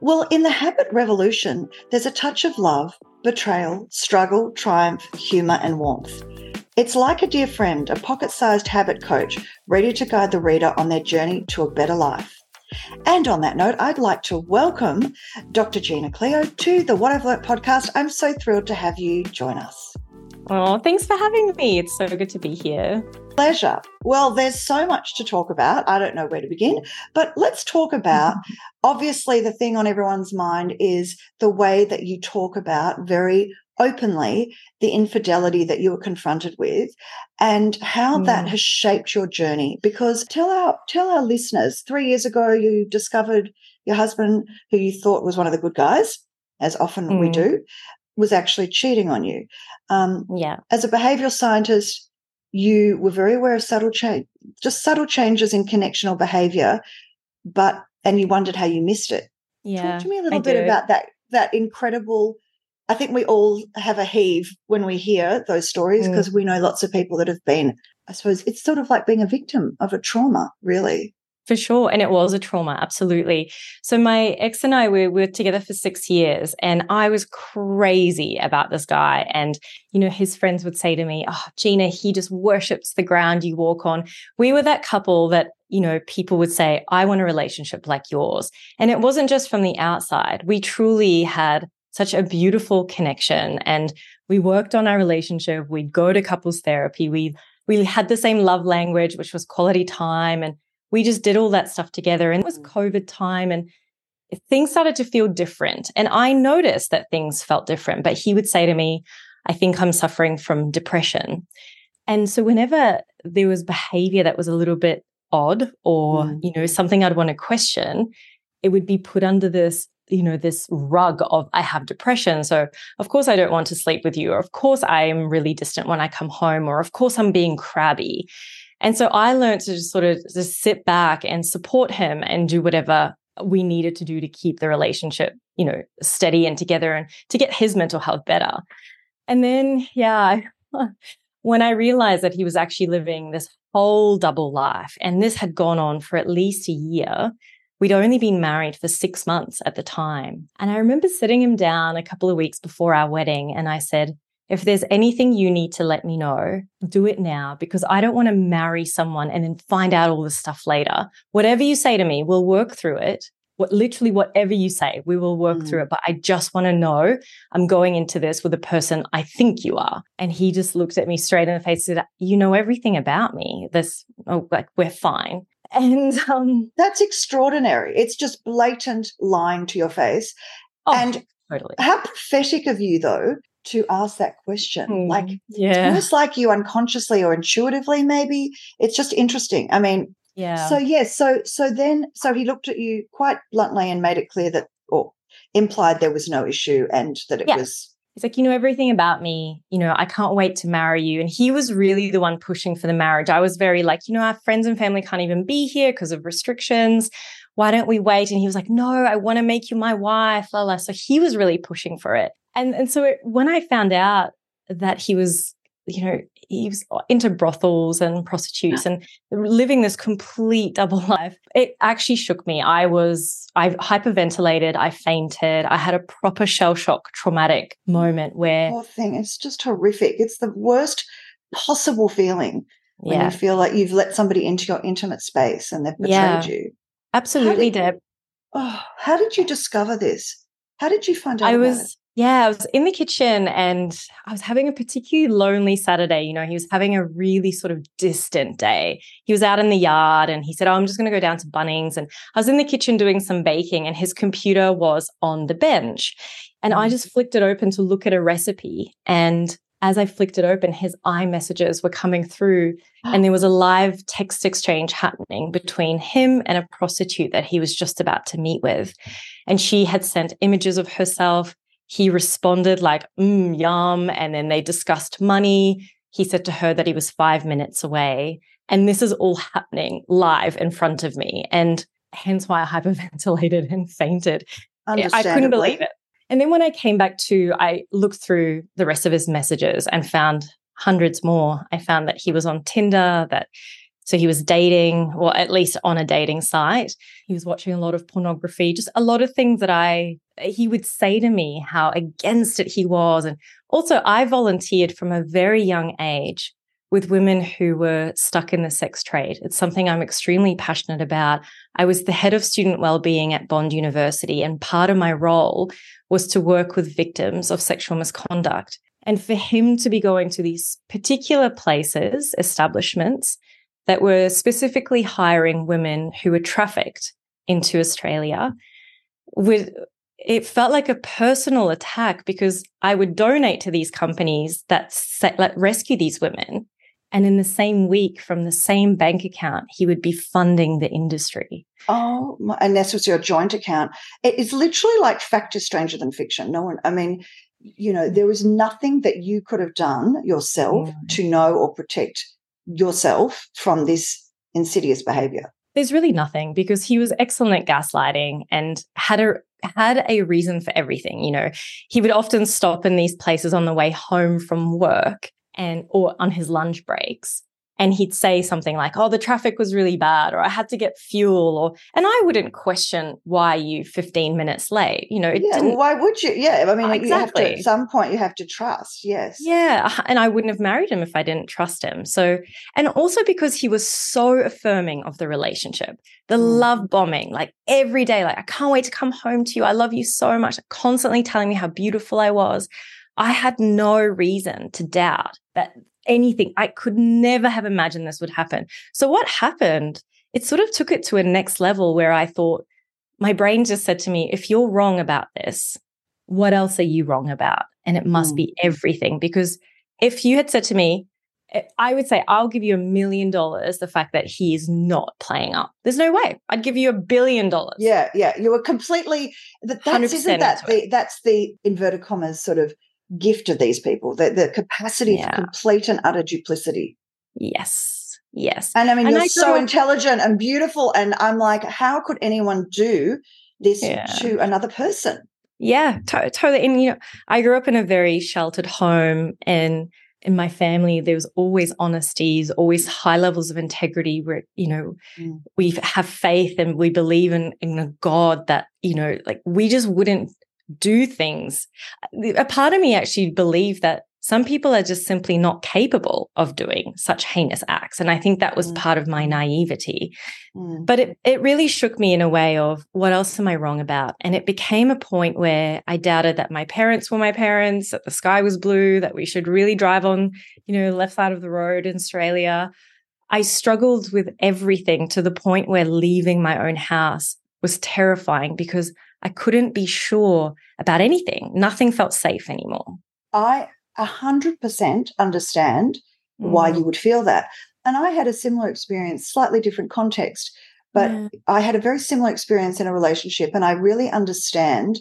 Well, in the habit revolution, there's a touch of love, betrayal, struggle, triumph, humour, and warmth. It's like a dear friend, a pocket sized habit coach, ready to guide the reader on their journey to a better life. And on that note, I'd like to welcome Dr. Gina Cleo to the What I've Learnt podcast. I'm so thrilled to have you join us. Oh, thanks for having me. It's so good to be here. Pleasure. Well, there's so much to talk about. I don't know where to begin, but let's talk about obviously the thing on everyone's mind is the way that you talk about very openly the infidelity that you were confronted with and how mm. that has shaped your journey because tell our tell our listeners 3 years ago you discovered your husband who you thought was one of the good guys as often mm. we do was actually cheating on you. Um, yeah. As a behavioral scientist, you were very aware of subtle change, just subtle changes in connectional behavior, but and you wondered how you missed it. Yeah. Talk to me a little I bit do. about that that incredible. I think we all have a heave when we hear those stories because mm. we know lots of people that have been. I suppose it's sort of like being a victim of a trauma, really. For sure. And it was a trauma, absolutely. So my ex and I we were together for six years and I was crazy about this guy. And, you know, his friends would say to me, Oh, Gina, he just worships the ground you walk on. We were that couple that, you know, people would say, I want a relationship like yours. And it wasn't just from the outside. We truly had such a beautiful connection and we worked on our relationship. We'd go to couples therapy. We we had the same love language, which was quality time and we just did all that stuff together. And it was mm. COVID time and things started to feel different. And I noticed that things felt different. But he would say to me, I think I'm suffering from depression. And so whenever there was behavior that was a little bit odd or, mm. you know, something I'd want to question, it would be put under this you know this rug of i have depression so of course i don't want to sleep with you or of course i am really distant when i come home or of course i'm being crabby and so I learned to just sort of just sit back and support him and do whatever we needed to do to keep the relationship, you know, steady and together and to get his mental health better. And then, yeah, when I realized that he was actually living this whole double life and this had gone on for at least a year, We'd only been married for six months at the time. And I remember sitting him down a couple of weeks before our wedding and I said, if there's anything you need to let me know, do it now because I don't want to marry someone and then find out all this stuff later. Whatever you say to me, we'll work through it. What literally whatever you say, we will work mm. through it. But I just want to know I'm going into this with the person I think you are. And he just looked at me straight in the face and said, You know everything about me. This oh, like we're fine. And um that's extraordinary. It's just blatant lying to your face. Oh, and totally. How prophetic of you though to ask that question. Mm, like yeah. it's almost like you unconsciously or intuitively, maybe. It's just interesting. I mean, yeah. So yes, so so then so he looked at you quite bluntly and made it clear that or implied there was no issue and that it yeah. was He's like, you know everything about me. You know, I can't wait to marry you. And he was really the one pushing for the marriage. I was very like, you know, our friends and family can't even be here because of restrictions. Why don't we wait? And he was like, no, I want to make you my wife. La la. So he was really pushing for it. And and so it, when I found out that he was, you know, he was into brothels and prostitutes and living this complete double life, it actually shook me. I was, I hyperventilated, I fainted, I had a proper shell shock, traumatic moment where. Poor thing, it's just horrific. It's the worst possible feeling when yeah. you feel like you've let somebody into your intimate space and they've betrayed yeah, you. Absolutely, did, Deb. Oh, how did you discover this? How did you find out? I was yeah, I was in the kitchen and I was having a particularly lonely Saturday. You know, he was having a really sort of distant day. He was out in the yard and he said, Oh, I'm just going to go down to Bunnings. And I was in the kitchen doing some baking and his computer was on the bench. And I mm. just flicked it open to look at a recipe. And as I flicked it open, his iMessages were coming through, and there was a live text exchange happening between him and a prostitute that he was just about to meet with. And she had sent images of herself he responded like, mm, yum. And then they discussed money. He said to her that he was five minutes away. And this is all happening live in front of me. And hence why I hyperventilated and fainted. I couldn't believe it. And then when I came back to, I looked through the rest of his messages and found hundreds more. I found that he was on Tinder, that So he was dating, or at least on a dating site. He was watching a lot of pornography, just a lot of things that I, he would say to me how against it he was. And also, I volunteered from a very young age with women who were stuck in the sex trade. It's something I'm extremely passionate about. I was the head of student well-being at Bond University, and part of my role was to work with victims of sexual misconduct. And for him to be going to these particular places, establishments, that were specifically hiring women who were trafficked into Australia with it felt like a personal attack because I would donate to these companies that, that rescue these women. And in the same week, from the same bank account, he would be funding the industry. Oh, and this was your joint account. It's literally like fact is stranger than fiction. No one, I mean, you know, there was nothing that you could have done yourself mm. to know or protect yourself from this insidious behavior? There's really nothing because he was excellent at gaslighting and had a had a reason for everything. You know, he would often stop in these places on the way home from work and or on his lunch breaks and he'd say something like, "Oh, the traffic was really bad," or "I had to get fuel," or and I wouldn't question why you 15 minutes late. You know, yeah, well, why would you? Yeah, I mean, exactly. To, at some point, you have to trust. Yes. Yeah, and I wouldn't have married him if I didn't trust him. So, and also because he was so affirming of the relationship, the mm. love bombing, like every day, like I can't wait to come home to you. I love you so much. Constantly telling me how beautiful I was. I had no reason to doubt that anything. I could never have imagined this would happen. So what happened? It sort of took it to a next level where I thought, my brain just said to me, if you're wrong about this, what else are you wrong about? And it must mm. be everything. Because if you had said to me, eh, I would say, I'll give you a million dollars, the fact that he is not playing up. There's no way. I'd give you a billion dollars. Yeah, yeah. You were completely, that's, isn't that the, that's the inverted commas sort of gift of these people, the, the capacity yeah. for complete and utter duplicity. Yes. Yes. And I mean, and you're I so intelligent and beautiful. And I'm like, how could anyone do this yeah. to another person? Yeah, to- totally. And, you know, I grew up in a very sheltered home and in my family, there was always honesties, always high levels of integrity where, you know, mm. we have faith and we believe in, in a God that, you know, like we just wouldn't do things. A part of me actually believed that some people are just simply not capable of doing such heinous acts. And I think that was mm. part of my naivety. Mm. But it, it really shook me in a way of what else am I wrong about? And it became a point where I doubted that my parents were my parents, that the sky was blue, that we should really drive on, you know, left side of the road in Australia. I struggled with everything to the point where leaving my own house was terrifying because I couldn't be sure about anything. Nothing felt safe anymore. I 100% understand mm. why you would feel that. And I had a similar experience, slightly different context, but yeah. I had a very similar experience in a relationship. And I really understand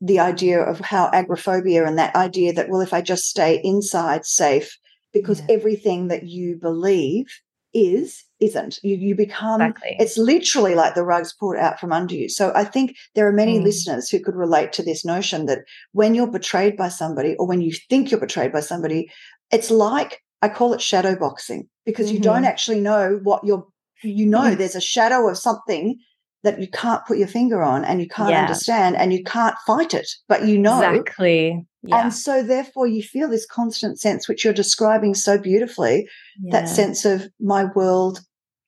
the idea of how agoraphobia and that idea that, well, if I just stay inside safe, because yeah. everything that you believe is isn't. You, you become, exactly. it's literally like the rug's pulled out from under you. So I think there are many mm. listeners who could relate to this notion that when you're betrayed by somebody or when you think you're betrayed by somebody, it's like, I call it shadow boxing because mm-hmm. you don't mm-hmm. actually know what you're, you know, mm. there's a shadow of something that you can't put your finger on and you can't yeah. understand and you can't fight it, but you know. Exactly. Yeah. And so therefore you feel this constant sense, which you're describing so beautifully, yeah. that sense of my world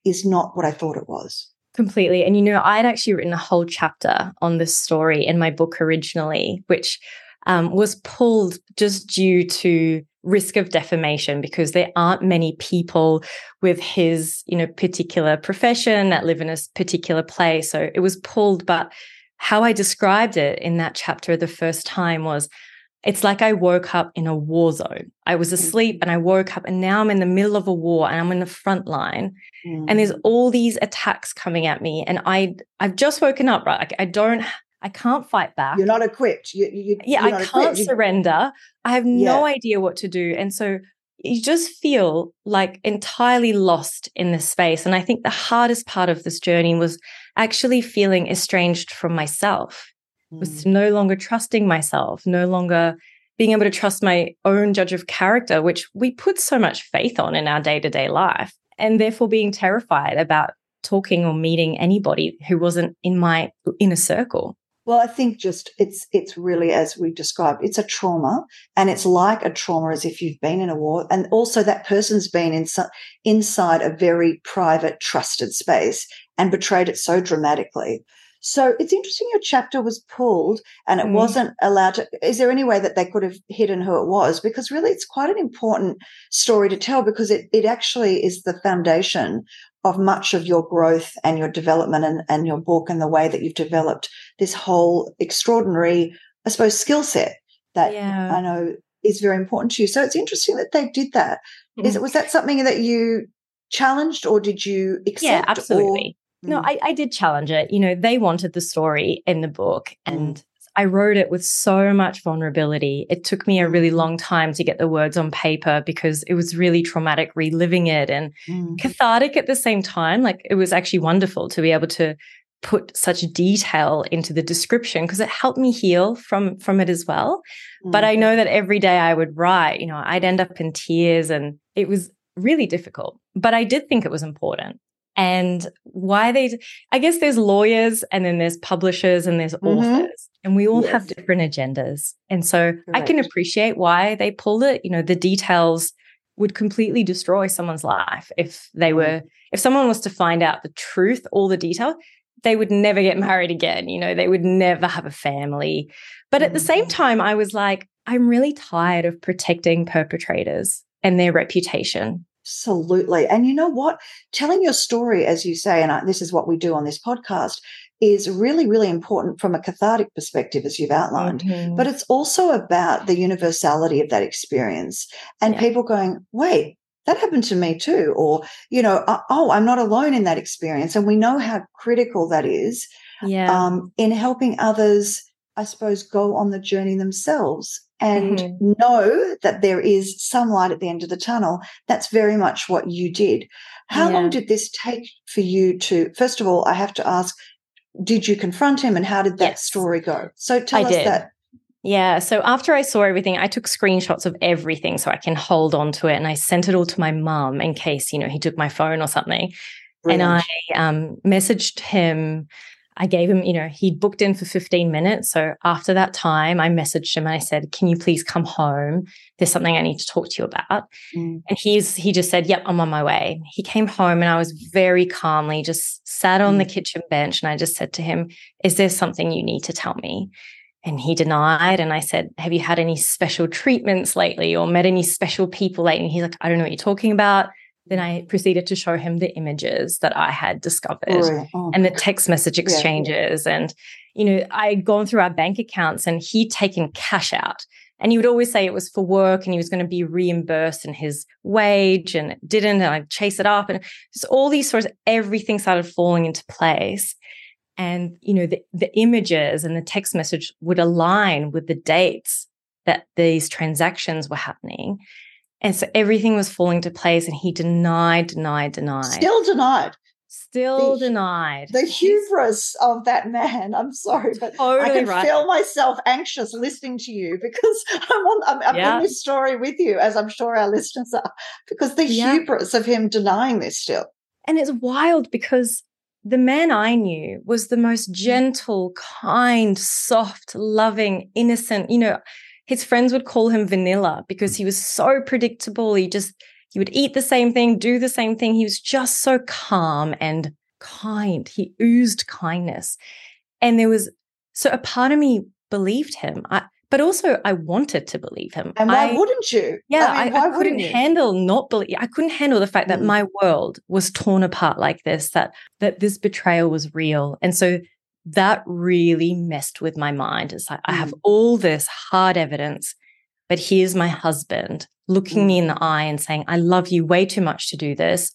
is not what I thought it was. Completely. And you know, I had actually written a whole chapter on this story in my book originally, which um, was pulled just due to risk of defamation because there aren't many people with his you know particular profession that live in a particular place so it was pulled but how i described it in that chapter the first time was it's like I woke up in a war zone. I was asleep mm. and I woke up and now I'm in the middle of a war and I'm in the front line. Mm. And there's mm. all these attacks coming at me. And I I've just woken up, right? I, I don't I can't fight back. You're not equipped. You, you, yeah, I can't equipped. surrender. I have no yeah. idea what to do. And so you just feel like entirely lost in this space. And I think the hardest part of this journey was actually feeling estranged from myself was mm. no longer trusting myself, no longer being able to trust my own judge of character, which we put so much faith on in our day to day life. and therefore being terrified about talking or meeting anybody who wasn't in my inner circle. Well, I think just it's it's really as we described, it's a trauma, and it's like a trauma as if you've been in a war, and also that person's been in, inside a very private, trusted space and betrayed it so dramatically. So it's interesting your chapter was pulled and it mm. wasn't allowed to. Is there any way that they could have hidden who it was? Because really, it's quite an important story to tell because it, it actually is the foundation of much of your growth and your development and, and your book and the way that you've developed this whole extraordinary, I suppose, skill set that yeah. I know is very important to you. So it's interesting that they did that. Mm. Is it was that something that you challenged or did you accept? Yeah, absolutely. No, mm. I, I did challenge it. You know, they wanted the story in the book and mm. I wrote it with so much vulnerability. It took me a really mm. long time to get the words on paper because it was really traumatic reliving it and mm. cathartic at the same time. Like it was actually wonderful to be able to put such detail into the description because it helped me heal from from it as well. Mm. But I know that every day I would write, you know, I'd end up in tears and it was really difficult. But I did think it was important and why they i guess there's lawyers and then there's publishers and there's mm-hmm. authors and we all yes. have different agendas and so Correct. i can appreciate why they pulled it you know the details would completely destroy someone's life if they mm. were if someone was to find out the truth all the detail they would never get married again you know they would never have a family but at the same mm-hmm. time i was like i'm really tired of protecting perpetrators and their reputation Absolutely. And you know what? Telling your story, as you say, and I, this is what we do on this podcast, is really, really important from a cathartic perspective, as you've outlined. Mm-hmm. But it's also about the universality of that experience and yeah. people going, wait, that happened to me too. Or, you know, oh, I'm not alone in that experience. And we know how critical that is yeah. um, in helping others, I suppose, go on the journey themselves and mm-hmm. know that there is some light at the end of the tunnel. That's very much what you did. How yeah. long did this take for you to, first of all, I have to ask, did you confront him and how did that yes. story go? So tell I us did. that. Yeah. So after I saw everything, I took screenshots of everything so I can hold on to it. And I sent it all to my mum in case, you know, he took my phone or something. Brilliant. And I um, messaged him I gave him, you know, he'd booked in for 15 minutes. So after that time, I messaged him and I said, Can you please come home? There's something I need to talk to you about. Mm. And he's he just said, Yep, I'm on my way. He came home and I was very calmly just sat on mm. the kitchen bench and I just said to him, Is there something you need to tell me? And he denied. And I said, Have you had any special treatments lately or met any special people lately? And he's like, I don't know what you're talking about. Then I proceeded to show him the images that I had discovered right. oh, and the text message exchanges. Yeah. And, you know, I had gone through our bank accounts and he'd taken cash out. And he would always say it was for work and he was going to be reimbursed in his wage and it didn't. And I'd chase it up. And just all these sorts, everything started falling into place. And, you know, the, the images and the text message would align with the dates that these transactions were happening. And so everything was falling to place and he denied, denied, denied. Still denied. Still the, denied. The hubris of that man. I'm sorry, but totally I can right. feel myself anxious listening to you because I'm, on, I'm, I'm yeah. in this story with you, as I'm sure our listeners are, because the yeah. hubris of him denying this still. And it's wild because the man I knew was the most mm. gentle, kind, soft, loving, innocent. You know, his friends would call him vanilla because he was so predictable. He just, he would eat the same thing, do the same thing. He was just so calm and kind. He oozed kindness. And there was, so a part of me believed him. I, but also I wanted to believe him. And why I, wouldn't you? Yeah, I, mean, I, I couldn't you? handle not believe. I couldn't handle the fact that mm. my world was torn apart like this. That that this betrayal was real, and so that really messed with my mind. It's like, mm. I have mm. all this hard evidence, but here's my husband looking mm. me in the mm. eye and saying, I love you way too much to do this.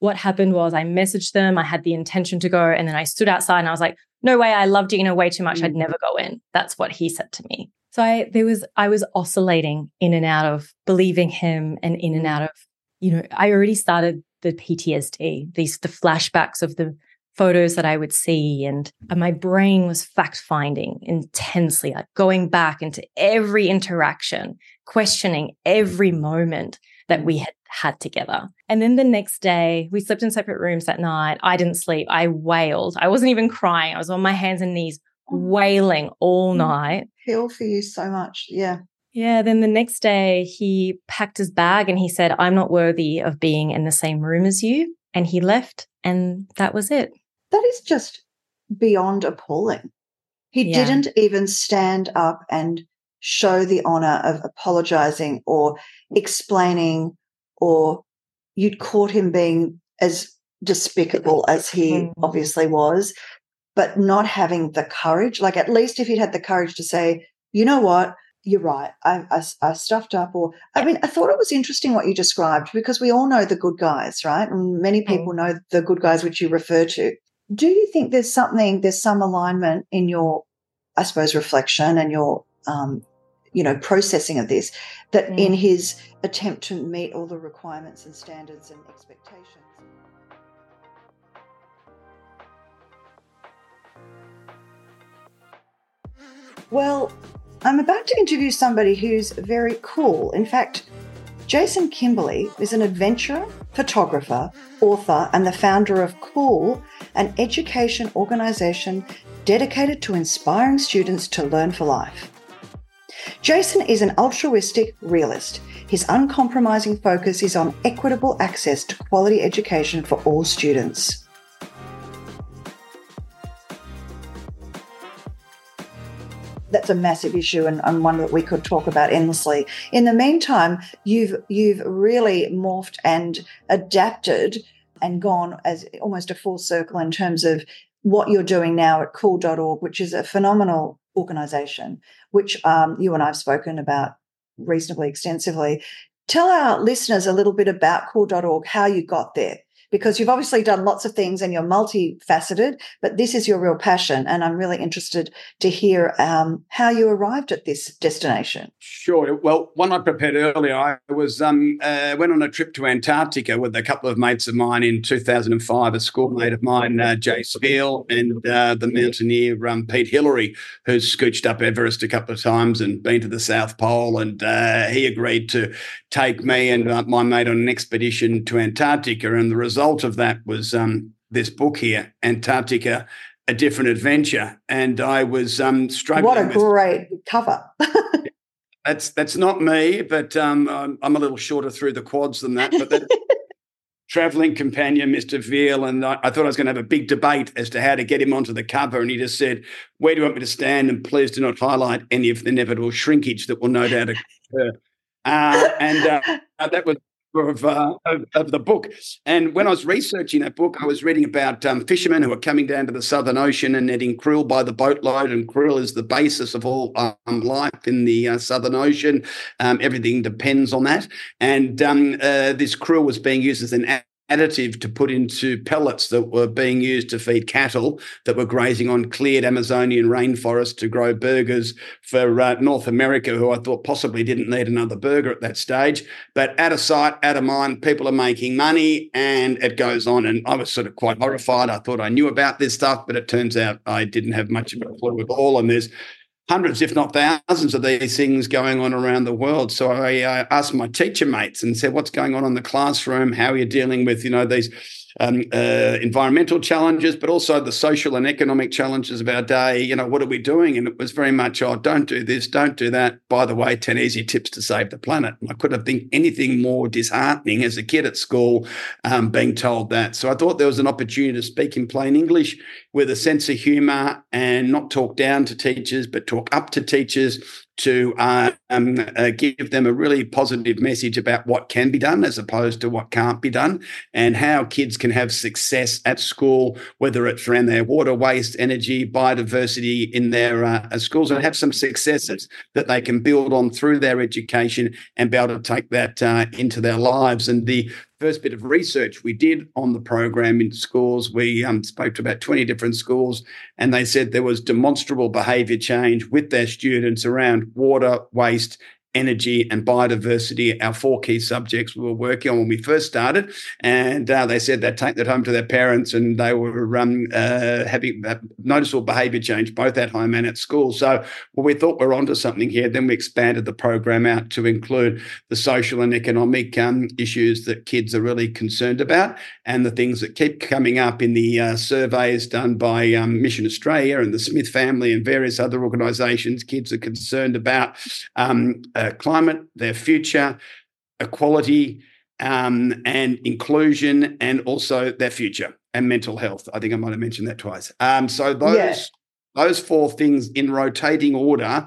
What happened was I messaged them. I had the intention to go. And then I stood outside and I was like, no way. I loved you, you know, way too much. Mm. I'd never go in. That's what he said to me. So I, there was, I was oscillating in and out of believing him and in and out of, you know, I already started the PTSD, these, the flashbacks of the photos that I would see. And my brain was fact finding intensely, like going back into every interaction, questioning every moment that we had had together. And then the next day, we slept in separate rooms that night. I didn't sleep. I wailed. I wasn't even crying. I was on my hands and knees oh. wailing all mm. night. Feel for you so much. Yeah. Yeah. Then the next day, he packed his bag and he said, I'm not worthy of being in the same room as you. And he left, and that was it. That is just beyond appalling. He yeah. didn't even stand up and show the honor of apologizing or explaining, or you'd caught him being as despicable as he mm. obviously was, but not having the courage. Like, at least if he'd had the courage to say, you know what, you're right. I, I, I, stuffed up, or I mean, I thought it was interesting what you described because we all know the good guys, right? And many mm. people know the good guys which you refer to. Do you think there's something, there's some alignment in your, I suppose, reflection and your, um, you know, processing of this that mm. in his attempt to meet all the requirements and standards and expectations? Well, I'm about to interview somebody who's very cool. In fact, Jason Kimberley is an adventurer, photographer, author, and the founder of Cool, an education organization dedicated to inspiring students to learn for life. Jason is an altruistic realist. His uncompromising focus is on equitable access to quality education for all students. That's a massive issue and, and, one that we could talk about endlessly. In the meantime, you've you've really morphed and adapted and gone as almost a full circle in terms of what you're doing now at cool.org, which is a phenomenal organization, which um, you and I have spoken about reasonably extensively. Tell our listeners a little bit about cool.org, how you got there because you've obviously done lots of things and you're multifaceted, but this is your real passion. And I'm really interested to hear um, how you arrived at this destination. Sure. Well, one I prepared earlier, I was um, uh, went on a trip to Antarctica with a couple of mates of mine in 2005, a schoolmate of mine, uh, Jay Spiel, and uh, the mountaineer um, Pete Hillary, who's scooched up Everest a couple of times and been to the South Pole. And uh, he agreed to take me and uh, my mate on an expedition to Antarctica. And the result of that was um, this book here, Antarctica, A Different Adventure. And I was um, struggling. What a with, great cover. that's that's not me, but um, I'm, I'm, a little shorter through the quads than that. But that traveling companion, Mr. Veal, and I, I, thought I was going to have a big debate as to how to get him onto the cover. And he just said, Where do you want me to stand? And please do not highlight any of the inevitable shrinkage that will no doubt occur. Uh, and uh, that was of, uh, of, of, the book. And when I was researching that book, I was reading about um, fishermen who are coming down to the Southern Ocean and netting krill by the boatload. And krill is the basis of all um, life in the uh, Southern Ocean. Um, everything depends on that. And um, uh, this krill was being used as an additive to put into pellets that were being used to feed cattle that were grazing on cleared Amazonian rainforest to grow burgers for uh, North America, who I thought possibly didn't need another burger at that stage. But out of sight, out of mind, people are making money and it goes on. And I was sort of quite horrified. I thought I knew about this stuff, but it turns out I didn't have much of a clue at all. And there's hundreds, if not thousands, of these things going on around the world. So I uh, asked my teacher mates and said, "What's going on in the classroom? How are you dealing with you know these um, uh, environmental challenges, but also the social and economic challenges of our day. You know, what are we doing? And it was very much, oh, don't do this, don't do that. By the way, 10 easy tips to save the planet. I couldn't think anything more disheartening as a kid at school um, being told that. So I thought there was an opportunity to speak in plain English with a sense of humor and not talk down to teachers, but talk up to teachers to uh, um, uh, give them a really positive message about what can be done as opposed to what can't be done, and how kids can have success at school, whether it's around their water, waste, energy, biodiversity in their uh, schools, and have some successes that they can build on through their education and be able to take that uh, into their lives. And the first bit of research we did on the program in schools, we um, spoke to about 20 different schools, and they said there was demonstrable behaviour change with their students around water, waste, energy, and biodiversity, our four key subjects we were working on when we first started. And uh, they said they'd take that home to their parents and they were um, uh, having noticeable behaviour change both at home and at school. So well, we thought we we're onto something here. Then we expanded the program out to include the social and economic um, issues that kids are really concerned about and the things that keep coming up in the uh, surveys done by um, Mission Australia and the Smith family and various other organisations. Kids are concerned about um, uh, climate, their future, equality, um, and inclusion, and also their future and mental health. I think I might have mentioned that twice. Um, so those yeah. those four things in rotating order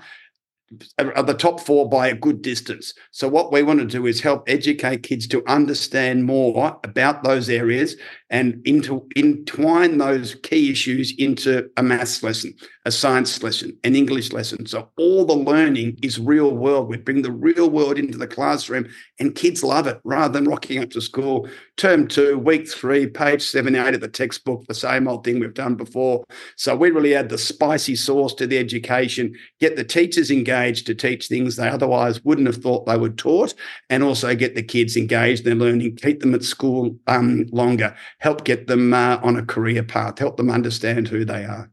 are the top four by a good distance. So what we want to do is help educate kids to understand more about those areas and into entwine those key issues into a maths lesson, a science lesson, an English lesson. So all the learning is real world. We bring the real world into the classroom and kids love it rather than rocking up to school term two, week three, page 78 of the textbook, the same old thing we've done before. So we really add the spicy sauce to the education, get the teachers engaged to teach things they otherwise wouldn't have thought they were taught, and also get the kids engaged in their learning, keep them at school um, longer help get them uh, on a career path, help them understand who they are.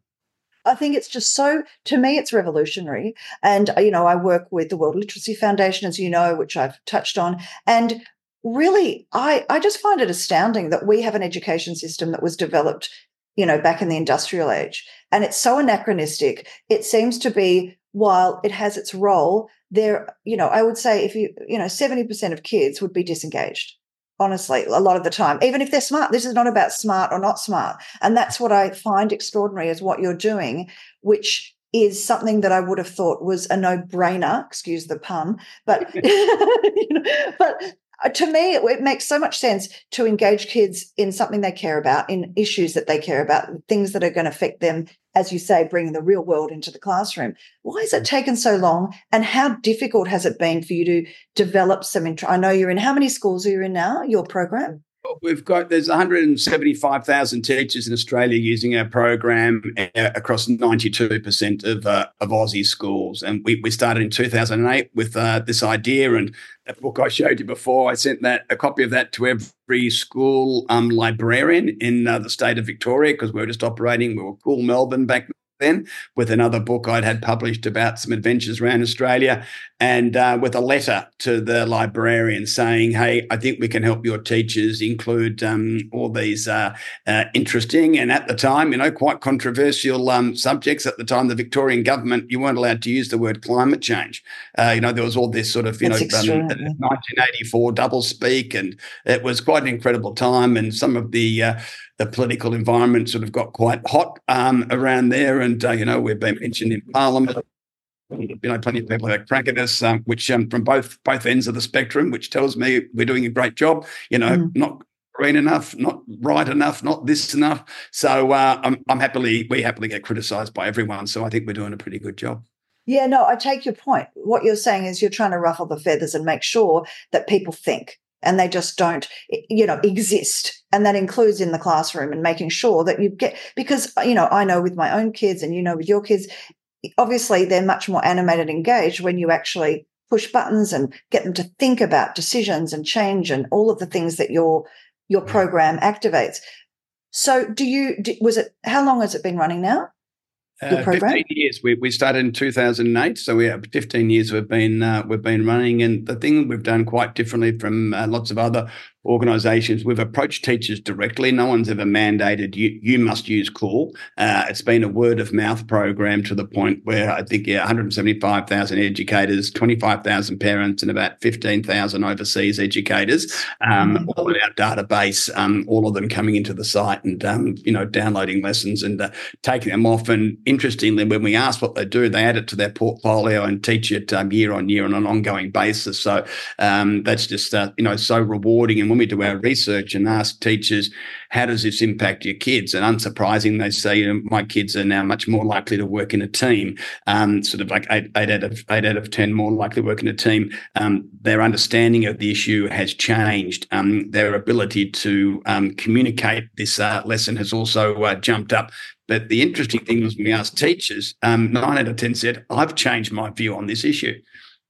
I think it's just so, to me, it's revolutionary. And, uh, you know, I work with the World Literacy Foundation, as you know, which I've touched on. And really, I, I just find it astounding that we have an education system that was developed, you know, back in the industrial age. And it's so anachronistic. It seems to be, while it has its role, there, you know, I would say if you, you know, 70% of kids would be disengaged honestly, a lot of the time, even if they're smart. This is not about smart or not smart. And that's what I find extraordinary is what you're doing, which is something that I would have thought was a no brainer, excuse the pun, but, you know, but uh, to me, it, it, makes so much sense to engage kids in something they care about, in issues that they care about, things that are going to affect them, as you say, bringing the real world into the classroom. Why has it taken so long? And how difficult has it been for you to develop some interest? I know you're in, how many schools are you in now, your program? We've got there's 175,000 teachers in Australia using our program uh, across 92% of uh, of Aussie schools, and we, we started in 2008 with uh, this idea. And that book I showed you before, I sent that a copy of that to every school um, librarian in uh, the state of Victoria because we were just operating. We were cool Melbourne back then with another book I'd had published about some adventures around Australia and uh, with a letter to the librarian saying, Hey, I think we can help your teachers include um, all these uh, uh, interesting and at the time, you know, quite controversial um, subjects. At the time, the Victorian government, you weren't allowed to use the word climate change. Uh, you know, there was all this sort of, you That's know, um, 1984 double speak, and it was quite an incredible time. And some of the uh, the political environment sort of got quite hot um, around there. And, uh, you know, we've been mentioned in Parliament. You know, plenty of people that crack us, um, which um, from both both ends of the spectrum, which tells me we're doing a great job. You know, mm. not green enough, not right enough, not this enough. So uh, I'm, I'm happily we happily get criticised by everyone. So I think we're doing a pretty good job. Yeah, no, I take your point. What you're saying is you're trying to ruffle the feathers and make sure that people think and they just don't you know exist and that includes in the classroom and making sure that you get because you know i know with my own kids and you know with your kids obviously they're much more animated engaged when you actually push buttons and get them to think about decisions and change and all of the things that your your program activates so do you was it how long has it been running now uh, 15 years. We, we started in 2008, so we have 15 years we've been uh, we've been running. And the thing we've done quite differently from uh, lots of other organisations. We've approached teachers directly. No one's ever mandated you, you must use Cool. Uh, it's been a word of mouth program to the point where I think yeah, 175,000 educators, 25,000 parents, and about 15,000 overseas educators, um, mm-hmm. all in our database. Um, all of them coming into the site and um, you know downloading lessons and uh, taking them off. And interestingly, when we ask what they do, they add it to their portfolio and teach it um, year on year on an ongoing basis. So um, that's just uh, you know so rewarding. And when we do our research and ask teachers, how does this impact your kids? And unsurprising, they say, you know, my kids are now much more likely to work in a team, um, sort of like eight, eight, out of eight out of 10 more likely to work in a team. Um, their understanding of the issue has changed. Um, their ability to um, communicate this uh, lesson has also uh, jumped up. But the interesting thing was when we asked teachers, um, nine out of 10 said, I've changed my view on this issue.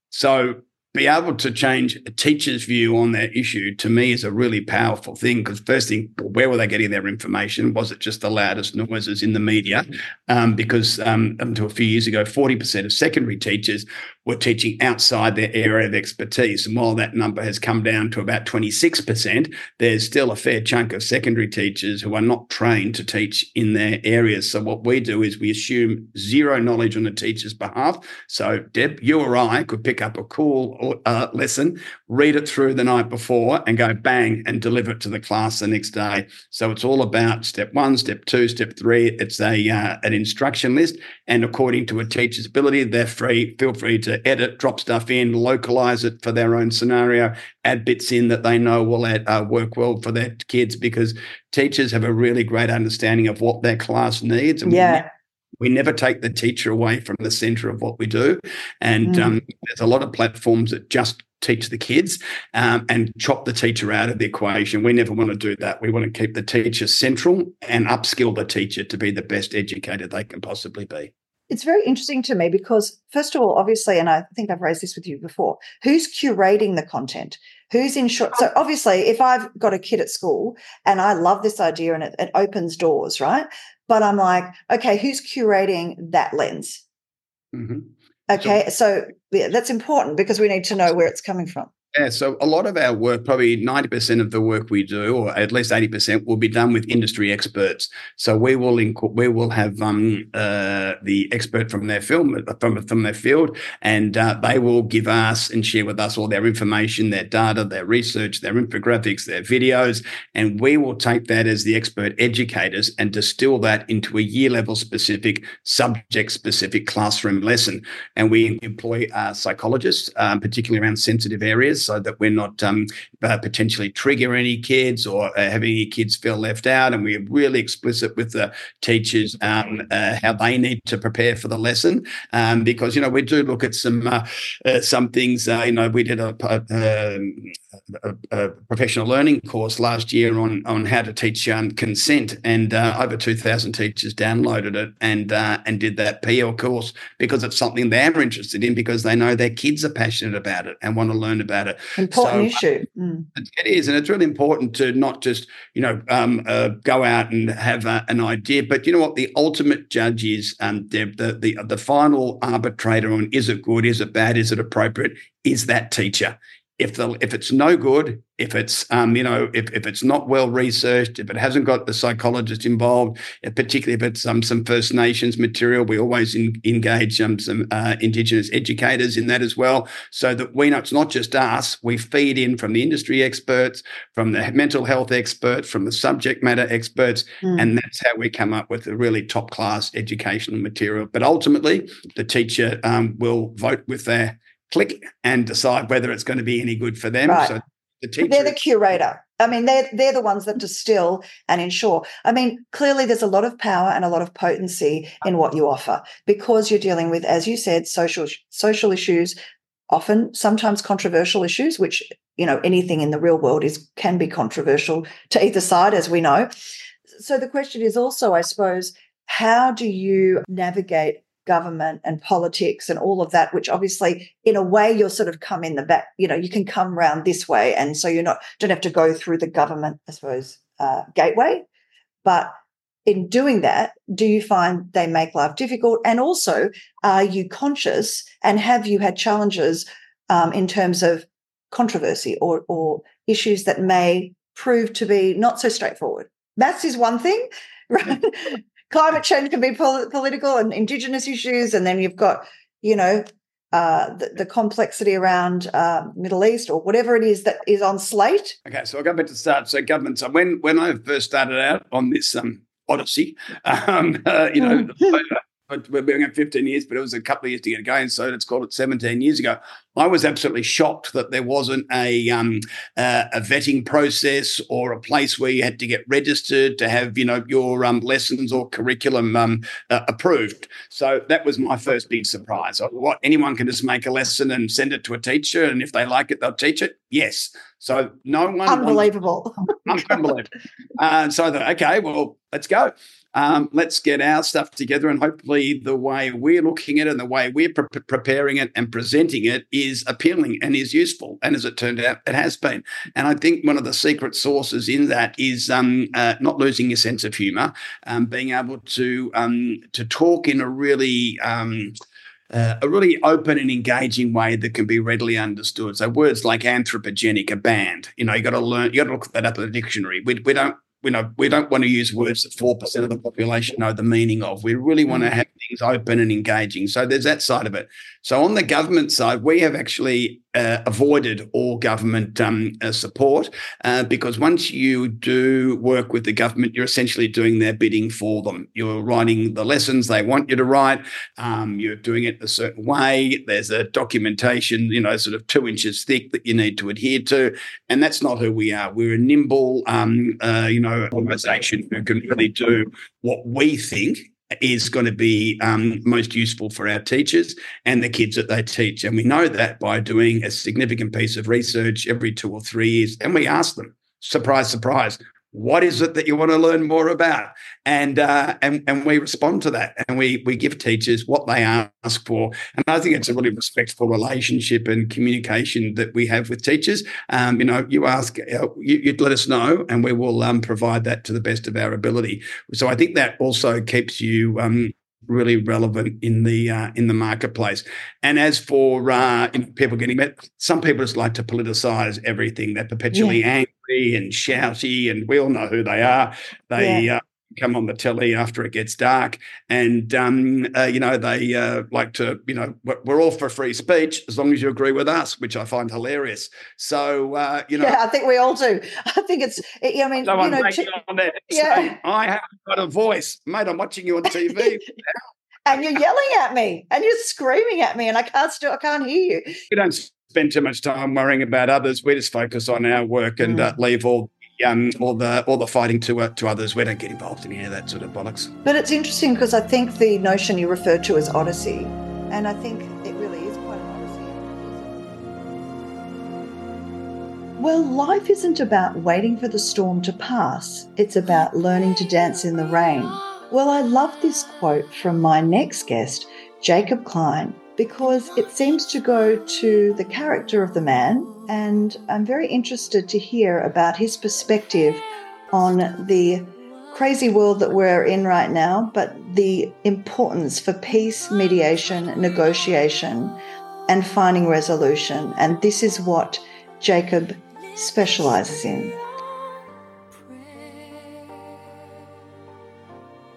So be able to change a teacher's view on that issue to me is a really powerful thing because first thing where were they getting their information? Was it just the loudest noises in the media? Um, because um, until a few years ago 40% of secondary teachers were teaching outside their area of expertise and while that number has come down to about 26% there's still a fair chunk of secondary teachers who are not trained to teach in their areas so what we do is we assume zero knowledge on the teacher's behalf so deb you or i could pick up a cool uh, lesson, read it through the night before, and go bang and deliver it to the class the next day. So it's all about step one, step two, step three. It's a uh, an instruction list, and according to a teacher's ability, they're free. Feel free to edit, drop stuff in, localize it for their own scenario, add bits in that they know will add, uh, work well for their kids because teachers have a really great understanding of what their class needs. And yeah we never take the teacher away from the center of what we do. And mm. um, there's a lot of platforms that just teach the kids um, and chop the teacher out of the equation. We never want to do that. We want to keep the teacher central and upskill the teacher to be the best educator they can possibly be. It's very interesting to me because, first of all, obviously, and I think I've raised this with you before, who's curating the content? Who's in short? So, obviously, if I've got a kid at school and I love this idea and it, it opens doors, right? But I'm like, okay, who's curating that lens? Mm-hmm. Okay, so, so yeah, that's important because we need to know where it's coming from. Yeah, so a lot of our work, probably 90% of the work we do, or at least 80%, will be done with industry experts. So we will inc- we will have um, uh, the expert from their film from from their field, and uh, they will give us and share with us all their information, their data, their research, their infographics, their videos, and we will take that as the expert educators and distill that into a year level specific, subject specific classroom lesson. And we employ uh, psychologists, um, particularly around sensitive areas so that we're not um, uh, potentially trigger any kids or uh, having any kids feel left out. And we're really explicit with the teachers um, uh, how they need to prepare for the lesson um, because you know we do look at some uh, uh, some things. Uh, you know, we did a, a, a, professional learning course last year on on how to teach um, consent, and over two thousand teachers downloaded it and and did that PL course because it's something they're interested in because they know their kids are passionate about it and want to learn about it it. Important so, issue. Mm. It is, and it's really important to not just you know um, uh, go out and have uh, an idea, but you know what the ultimate judge is, um, Deb, the, the the final arbitrator on is it good, is it bad, is it appropriate, is that teacher if the if it's no good, if it's um, you know if, if it's not well researched, if it hasn't got the psychologist involved, particularly if it's um, some First Nations material, we always in, engage um, some uh, Indigenous educators in that as well, so that we know it's not just us. We feed in from the industry experts, from the mental health experts, from the subject matter experts, mm. and that's how we come up with a really top class educational material. But ultimately, the teacher um, will vote with their click and decide whether it's going to be any good for them. Right. So the teacher, they're the curator. I mean, they're they're the ones that distill and ensure. I mean, clearly there's a lot of power and a lot of potency in what you offer because you're dealing with, as you said, social social issues, often sometimes controversial issues, which you know anything in the real world is can be controversial to either side, as we know. So the question is also, I suppose, how do you navigate government and politics and all of that, which obviously in a way you're sort of come in the back, you know, you can come around this way. And so you're not, don't have to go through the government, I suppose, uh, gateway. But in doing that, do you find they make life difficult? And also, are you conscious and have you had challenges um, in terms of controversy or, or issues that may prove to be not so straightforward? Maths is one thing, right? Climate change can be pol- political and indigenous issues, and then you've got, you know, uh, the, the, complexity around uh, Middle East or whatever it is that is on slate. Okay, so I'll go back to start. So governments, when when I first started out on this um, odyssey, um, uh, you know, mm we're being at 15 years, but it was a couple of years to get going. So let's call it 17 years ago. I was absolutely shocked that there wasn't a um, uh, a vetting process or a place where you had to get registered to have you know your um, lessons or curriculum um, uh, approved. So that was my first big surprise. What anyone can just make a lesson and send it to a teacher, and if they like it, they'll teach it. Yes. So no one unbelievable, unbelievable. uh, so I thought, okay, well, let's go um, let's get our stuff together. And hopefully, the way we're looking at it and the way we're pre- preparing it and presenting it is appealing and is useful. And as it turned out, it has been. And I think one of the secret sources in that is um, uh, not losing your sense of humour, um, being able to um, to talk in a really um, uh, a really open and engaging way that can be readily understood. So words like anthropogenic are banned. You know, you got to learn, you got to look that up in the dictionary. We, we don't you know, we don't want to use words that 4% of the population know the meaning of. We really want to mm. have things open and engaging. So there's that side of it. So on the government side, we have actually uh, avoided all government um, uh, support uh, because once you do work with the government, you're essentially doing their bidding for them. You're writing the lessons they want you to write. Um, you're doing it a certain way. There's a documentation, you know, sort of two inches thick that you need to adhere to, and that's not who we are. We're a nimble, um, uh, you know, organisation who can really do what we think is going to be um, most useful for our teachers and the kids that they teach. And we know that by doing a significant piece of research every two or three years. And we ask them, surprise, surprise, what is it that you want to learn more about? And uh, and and we respond to that and we we give teachers what they ask for. And i think it's a really respectful relationship and communication that we have with teachers. Um, you know you ask uh, you, let us know and we will um, provide that to the best of our ability. So i think that also keeps you um, really relevant in the uh, in the marketplace. And as for uh, people getting met, some people just like to politicize everything. They're perpetually yeah. angry and shouty, and we all know who they are. They yeah. uh, come on the telly after it gets dark, and um, uh, you know they uh, like to, you know, we're all for free speech as long as you agree with us, which I find hilarious. So uh, you know, yeah, I think we all do. I think it's, I mean, so you know, there yeah. I haven't got a voice, mate. I'm watching you on TV. and you're yelling at me, and you're screaming at me, and I can't still, I can't hear you. We don't spend too much time worrying about others. We just focus on our work and mm. uh, leave all um, or the or the fighting to uh, to others. We don't get involved in any of that sort of bollocks. But it's interesting because I think the notion you refer to as odyssey, and I think it really is quite an odyssey. Well, life isn't about waiting for the storm to pass. It's about learning to dance in the rain. Well, I love this quote from my next guest, Jacob Klein, because it seems to go to the character of the man and I'm very interested to hear about his perspective on the crazy world that we're in right now, but the importance for peace, mediation, negotiation, and finding resolution. And this is what Jacob specializes in.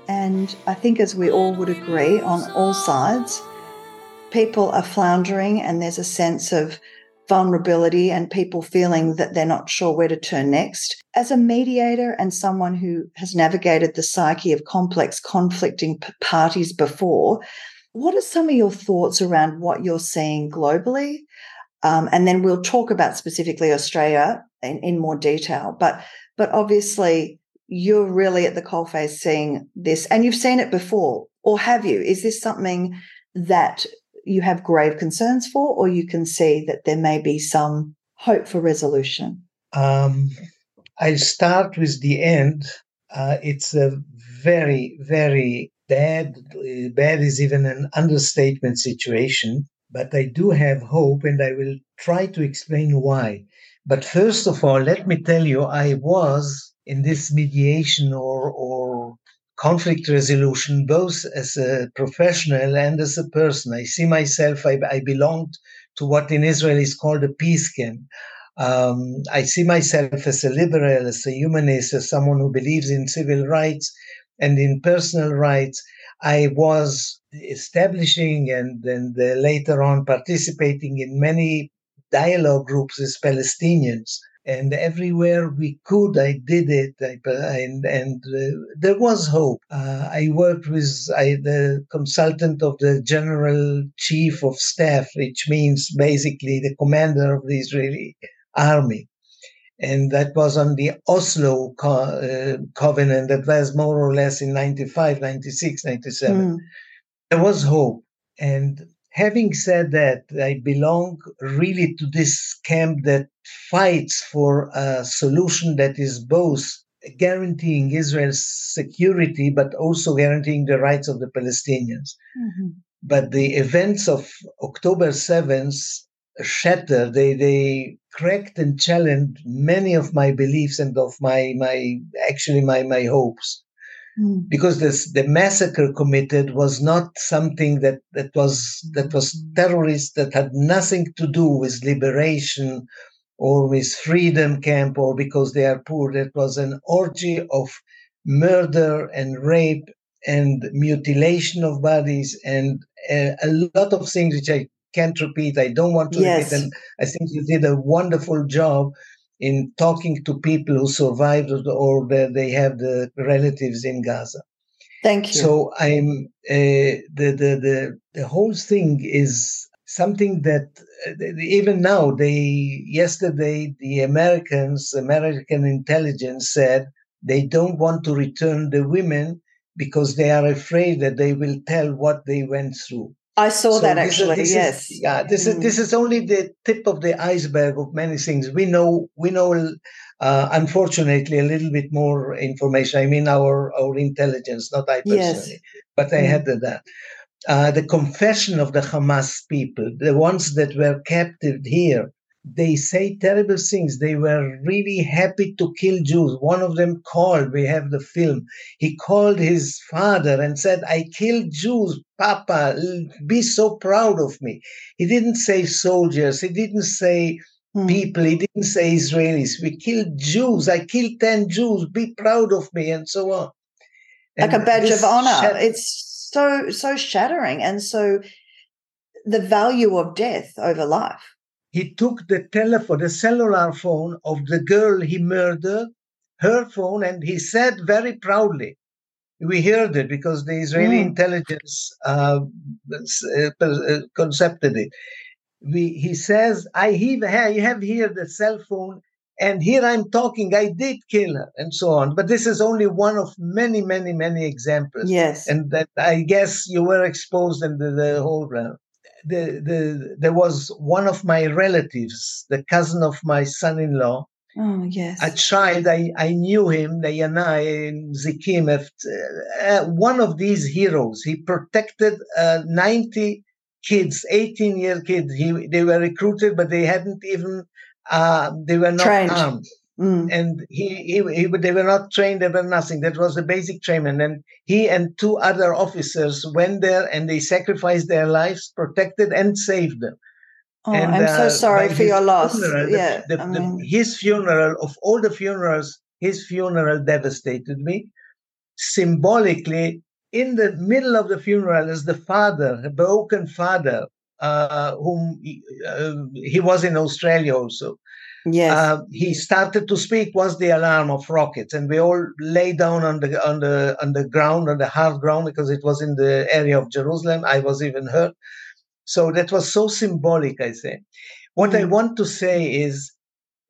And I think, as we all would agree on all sides, people are floundering, and there's a sense of vulnerability and people feeling that they're not sure where to turn next. As a mediator and someone who has navigated the psyche of complex conflicting parties before, what are some of your thoughts around what you're seeing globally? Um, and then we'll talk about specifically Australia in, in more detail. But but obviously you're really at the coalface seeing this, and you've seen it before, or have you? Is this something that you have grave concerns for, or you can see that there may be some hope for resolution? Um, I start with the end. Uh, it's a very, very bad, bad is even an understatement situation, but I do have hope and I will try to explain why. But first of all, let me tell you, I was in this mediation or, or conflict resolution, both as a professional and as a person. I see myself, I, I belonged to what in Israel is called a peace camp. Um, I see myself as a liberal, as a humanist, as someone who believes in civil rights and in personal rights. I was establishing and then later on participating in many dialogue groups with Palestinians and everywhere we could, I did it. I, and and uh, there was hope. Uh, I worked with I, the consultant of the general chief of staff, which means basically the commander of the Israeli army. And that was on the Oslo co- uh, covenant that was more or less in 95, 96, 97. Mm. There was hope. And having said that, I belong really to this camp that fights for a solution that is both guaranteeing Israel's security, but also guaranteeing the rights of the Palestinians. Mm-hmm. But the events of October 7th shattered, They they cracked and challenged many of my beliefs and of my my actually my my hopes. Mm. Because this the massacre committed was not something that that was that was terrorist that had nothing to do with liberation or with freedom camp or because they are poor. That was an orgy of murder and rape and mutilation of bodies and uh, a lot of things which I can't repeat. I don't want to yes. repeat. And I think you did a wonderful job in talking to people who survived or that they have the relatives in Gaza. Thank you. So I'm uh, the, the the the whole thing is something that uh, even now they yesterday the Americans American intelligence said they don't want to return the women because they are afraid that they will tell what they went through. I saw so that actually. Is, yes. Yeah. This mm. is this is only the tip of the iceberg of many things. We know we know. Uh, unfortunately, a little bit more information. I mean, our our intelligence, not I personally, yes. but I mm. had that. Uh, the confession of the Hamas people, the ones that were captive here, they say terrible things. They were really happy to kill Jews. One of them called, we have the film, he called his father and said, I killed Jews, Papa, be so proud of me. He didn't say soldiers, he didn't say hmm. people, he didn't say Israelis. We killed Jews. I killed 10 Jews, be proud of me, and so on. And like a badge of honor. it's so, so shattering. And so the value of death over life he took the telephone, the cellular phone of the girl he murdered, her phone, and he said very proudly, we heard it because the Israeli mm. intelligence uh, uh, uh, concepted it. We, he says, I have, here the cell phone, and here I'm talking, I did kill her, and so on. But this is only one of many, many, many examples. Yes. And that I guess you were exposed in the, the whole round the, the, there was one of my relatives, the cousin of my son-in-law. Oh yes, a child. I, I knew him. The Yanai Zikim, uh, one of these heroes. He protected uh, ninety kids, eighteen year kids. He they were recruited, but they hadn't even. Uh, they were not Trained. armed. Mm. And he, he, he, they were not trained, they were nothing. That was the basic training. And he and two other officers went there and they sacrificed their lives, protected and saved them. Oh, and, I'm so uh, sorry for your loss. Funeral, yeah, the, the, mean... the, his funeral, of all the funerals, his funeral devastated me. Symbolically, in the middle of the funeral is the father, a broken father, uh, whom he, uh, he was in Australia also. Yes. Uh, he started to speak was the alarm of rockets, and we all lay down on the on the on the ground on the hard ground because it was in the area of Jerusalem. I was even hurt, so that was so symbolic. I say, what mm. I want to say is,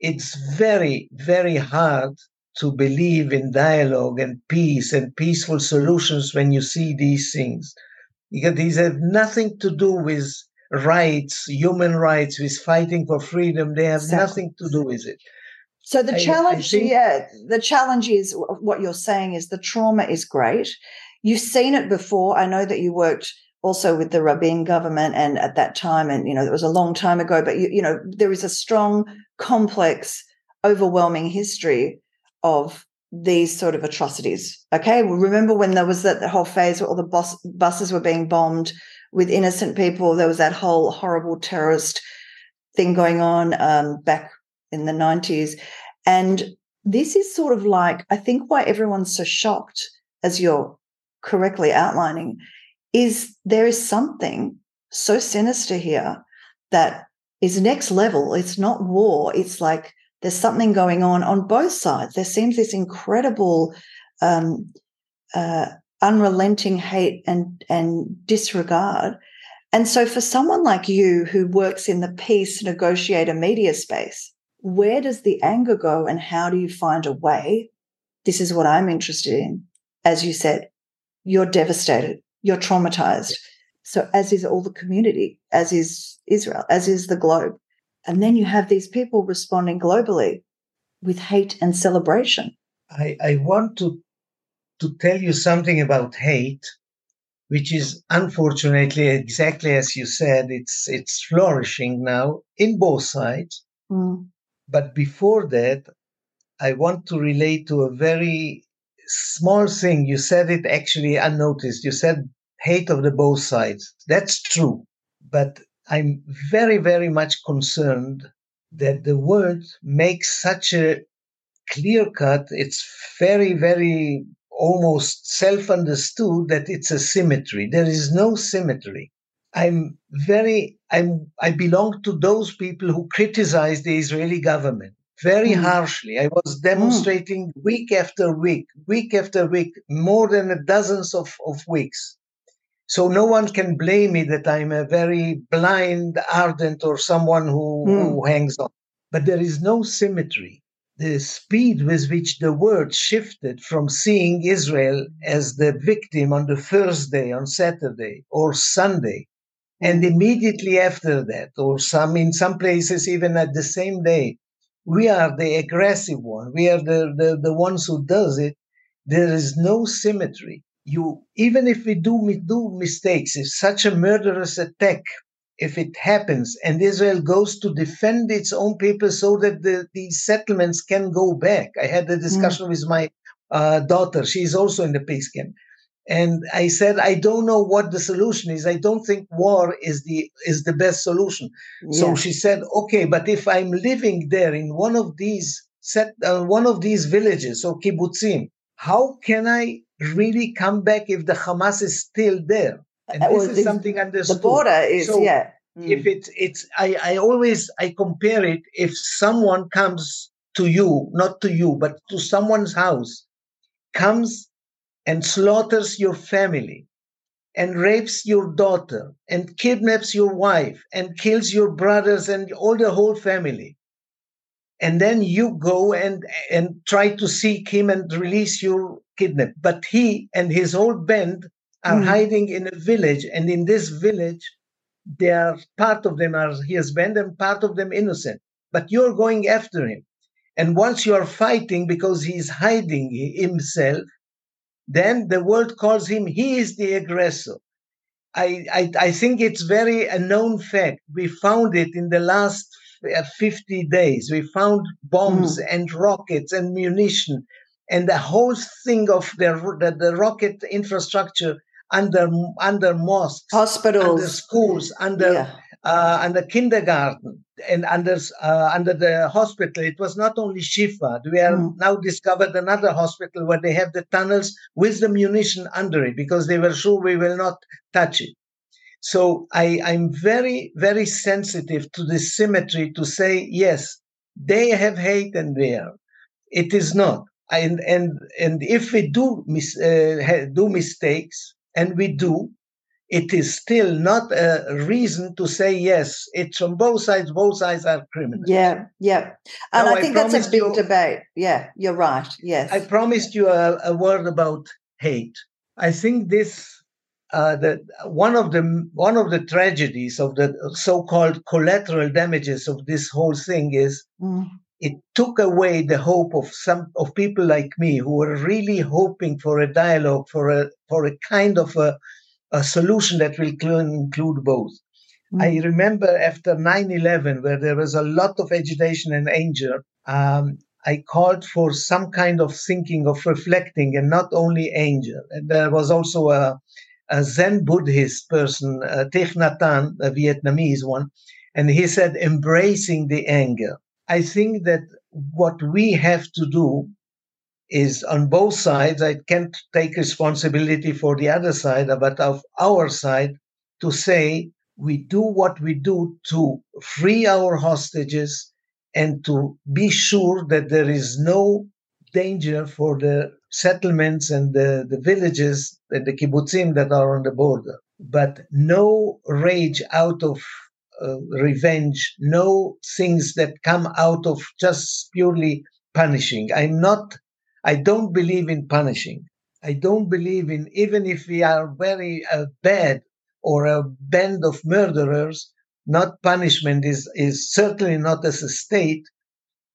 it's very very hard to believe in dialogue and peace and peaceful solutions when you see these things, because these have nothing to do with rights, human rights, with fighting for freedom. They have nothing to do with it. So the I, challenge, I think, yeah, the challenge is what you're saying is the trauma is great. You've seen it before. I know that you worked also with the Rabin government, and at that time, and you know, it was a long time ago. But you, you know, there is a strong, complex, overwhelming history of these sort of atrocities. Okay, well, remember when there was that the whole phase where all the bus, buses were being bombed with innocent people. There was that whole horrible terrorist thing going on um, back in the 90s. And this is sort of like, I think why everyone's so shocked, as you're correctly outlining, is there is something so sinister here that is next level. It's not war. It's like there's something going on on both sides. There seems this incredible um, uh, unrelenting hate and and disregard. And so for someone like you who works in the peace negotiator media space, where does the anger go and how do you find a way? This is what I'm interested in. As you said, you're devastated, you're traumatized. So as is all the community, as is Israel, as is the globe. And then you have these people responding globally with hate and celebration. I, I want to to tell you something about hate, which is unfortunately exactly as you said, it's it's flourishing now in both sides. Mm. But before that, I want to relate to a very small thing. You said it actually unnoticed. You said hate of the both sides. That's true. But I'm very, very much concerned that the word makes such a clear cut, it's very, very almost self understood that it's a symmetry. There is no symmetry. I'm very, I'm, I belong to those people who criticize the Israeli government very mm. harshly. I was demonstrating mm. week after week, week after week, more than a dozens of, of weeks. So no one can blame me that I'm a very blind, ardent, or someone who, mm. who hangs on. But there is no symmetry. The speed with which the world shifted from seeing Israel as the victim on the first day, on Saturday, or Sunday, and immediately after that, or some in some places even at the same day, we are the aggressive one. We are the, the, the ones who does it. There is no symmetry you even if we do do mistakes if such a murderous attack if it happens and israel goes to defend its own people so that the, these settlements can go back i had a discussion mm. with my uh, daughter she's also in the peace camp and i said i don't know what the solution is i don't think war is the is the best solution yeah. so she said okay but if i'm living there in one of these set uh, one of these villages or kibbutzim how can i really come back if the Hamas is still there. And this is something understood. The border is, so yeah. Mm. If it's, it's, I, I always, I compare it. If someone comes to you, not to you, but to someone's house, comes and slaughters your family and rapes your daughter and kidnaps your wife and kills your brothers and all the whole family and then you go and and try to seek him and release your kidnap. But he and his whole band are mm. hiding in a village, and in this village, they are part of them are his band and part of them innocent. But you're going after him, and once you are fighting because he's hiding himself, then the world calls him he is the aggressor. I, I, I think it's very a known fact. We found it in the last uh, 50 days. We found bombs mm. and rockets and munition and the whole thing of the, the, the rocket infrastructure under under mosques, hospitals, under schools, under yeah. Uh, under kindergarten, and under uh, under the hospital. It was not only Shifa. We have mm. now discovered another hospital where they have the tunnels with the munition under it because they were sure we will not touch it. So I, I'm very, very sensitive to the symmetry to say, yes, they have hate and there. It is not. And, and, and if we do, mis, uh, do mistakes, and we do, it is still not a reason to say yes. It's on both sides. Both sides are criminals. Yeah, yeah, and now, I think I that's a big you, debate. Yeah, you're right. Yes, I promised you a, a word about hate. I think this uh, that one of the one of the tragedies of the so-called collateral damages of this whole thing is mm. it took away the hope of some of people like me who were really hoping for a dialogue for a for a kind of a, a solution that will include both. Mm. I remember after 9/11, where there was a lot of agitation and anger. Um, I called for some kind of thinking, of reflecting, and not only anger. And there was also a, a Zen Buddhist person, uh, Thich Nhat a Vietnamese one, and he said, embracing the anger. I think that what we have to do is on both sides, I can't take responsibility for the other side, but of our side, to say we do what we do to free our hostages and to be sure that there is no danger for the settlements and the, the villages and the kibbutzim that are on the border. But no rage out of uh, revenge, no things that come out of just purely punishing. I'm not, I don't believe in punishing. I don't believe in, even if we are very uh, bad or a band of murderers, not punishment is, is certainly not as a state,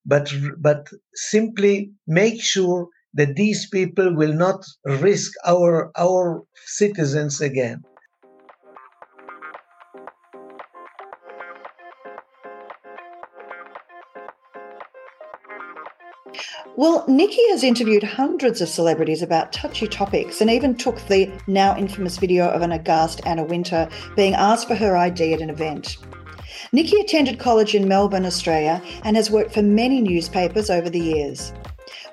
but, but simply make sure that these people will not risk our our citizens again. Well, Nicki has interviewed hundreds of celebrities about touchy topics and even took the now infamous video of an aghast Anna Wintour being asked for her ID at an event. Nicki attended college in Melbourne, Australia, and has worked for many newspapers over the years.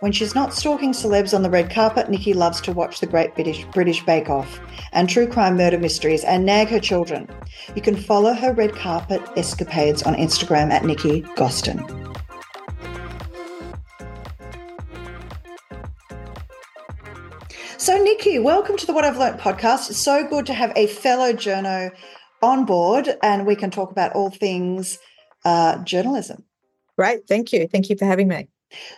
When she's not stalking celebs on the red carpet, Nicki loves to watch the Great British, British Bake Off and true crime murder mysteries and nag her children. You can follow her red carpet escapades on Instagram at Nicki Gostin. So, Nicki, welcome to the What I've Learnt podcast. It's so good to have a fellow journo on board and we can talk about all things uh, journalism. Great. Thank you. Thank you for having me.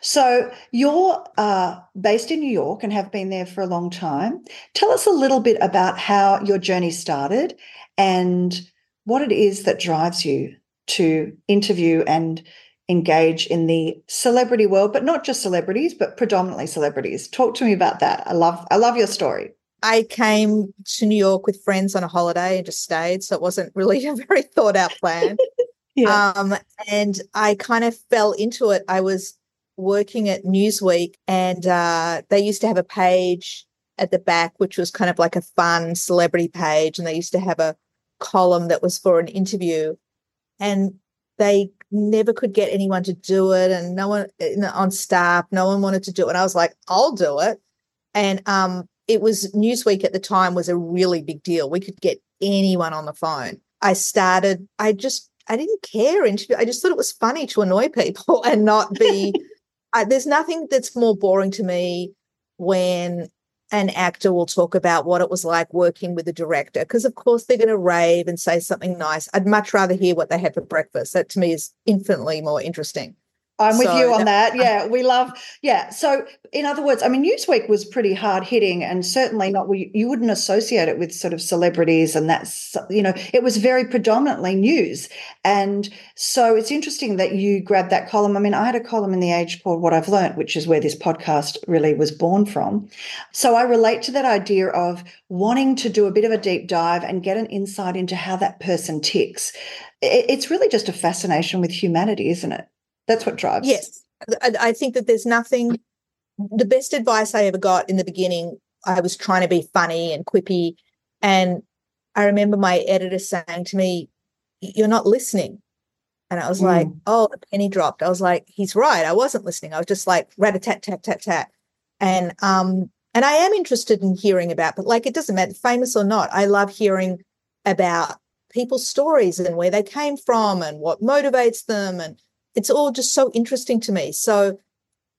So, you're uh, based in New York and have been there for a long time. Tell us a little bit about how your journey started and what it is that drives you to interview and engage in the celebrity world, but not just celebrities, but predominantly celebrities. Talk to me about that. I love I love your story. I came to New York with friends on a holiday and just stayed, so it wasn't really a very thought out plan. yeah. Um, and I kind of fell into it. I was working at Newsweek, and uh, they used to have a page at the back, which was kind of like a fun celebrity page, and they used to have a column that was for an interview. And they never could get anyone to do it and no one on staff no one wanted to do it. And i was like i'll do it. And um it was newsweek at the time was a really big deal. We could get anyone on the phone. I started i just i didn't care i just thought it was funny to annoy people and not be I, there's nothing that's more boring to me when an actor will talk about what it was like working with a director because of course they're going to rave and say something nice. I'd much rather hear what they had for breakfast. That to me is infinitely more interesting I'm with so you on that. Yeah, we love. Yeah. So, in other words, I mean, Newsweek was pretty hard hitting, and certainly not. You wouldn't associate it with sort of celebrities, and that's you know, it was very predominantly news. And so, it's interesting that you grabbed that column. I mean, I had a column in the Age called "What I've Learned," which is where this podcast really was born from. So, I relate to that idea of wanting to do a bit of a deep dive and get an insight into how that person ticks. It's really just a fascination with humanity, isn't it? That's what drives. Yes. I think that there's nothing, the best advice I ever got in the beginning, I was trying to be funny and quippy. And I remember my editor saying to me, You're not listening. And I was mm. like, Oh, the penny dropped. I was like, He's right. I wasn't listening. I was just like, rat a tat, tat, tat, tat. And, um, and I am interested in hearing about, but like, it doesn't matter, famous or not. I love hearing about people's stories and where they came from and what motivates them and it's all just so interesting to me. So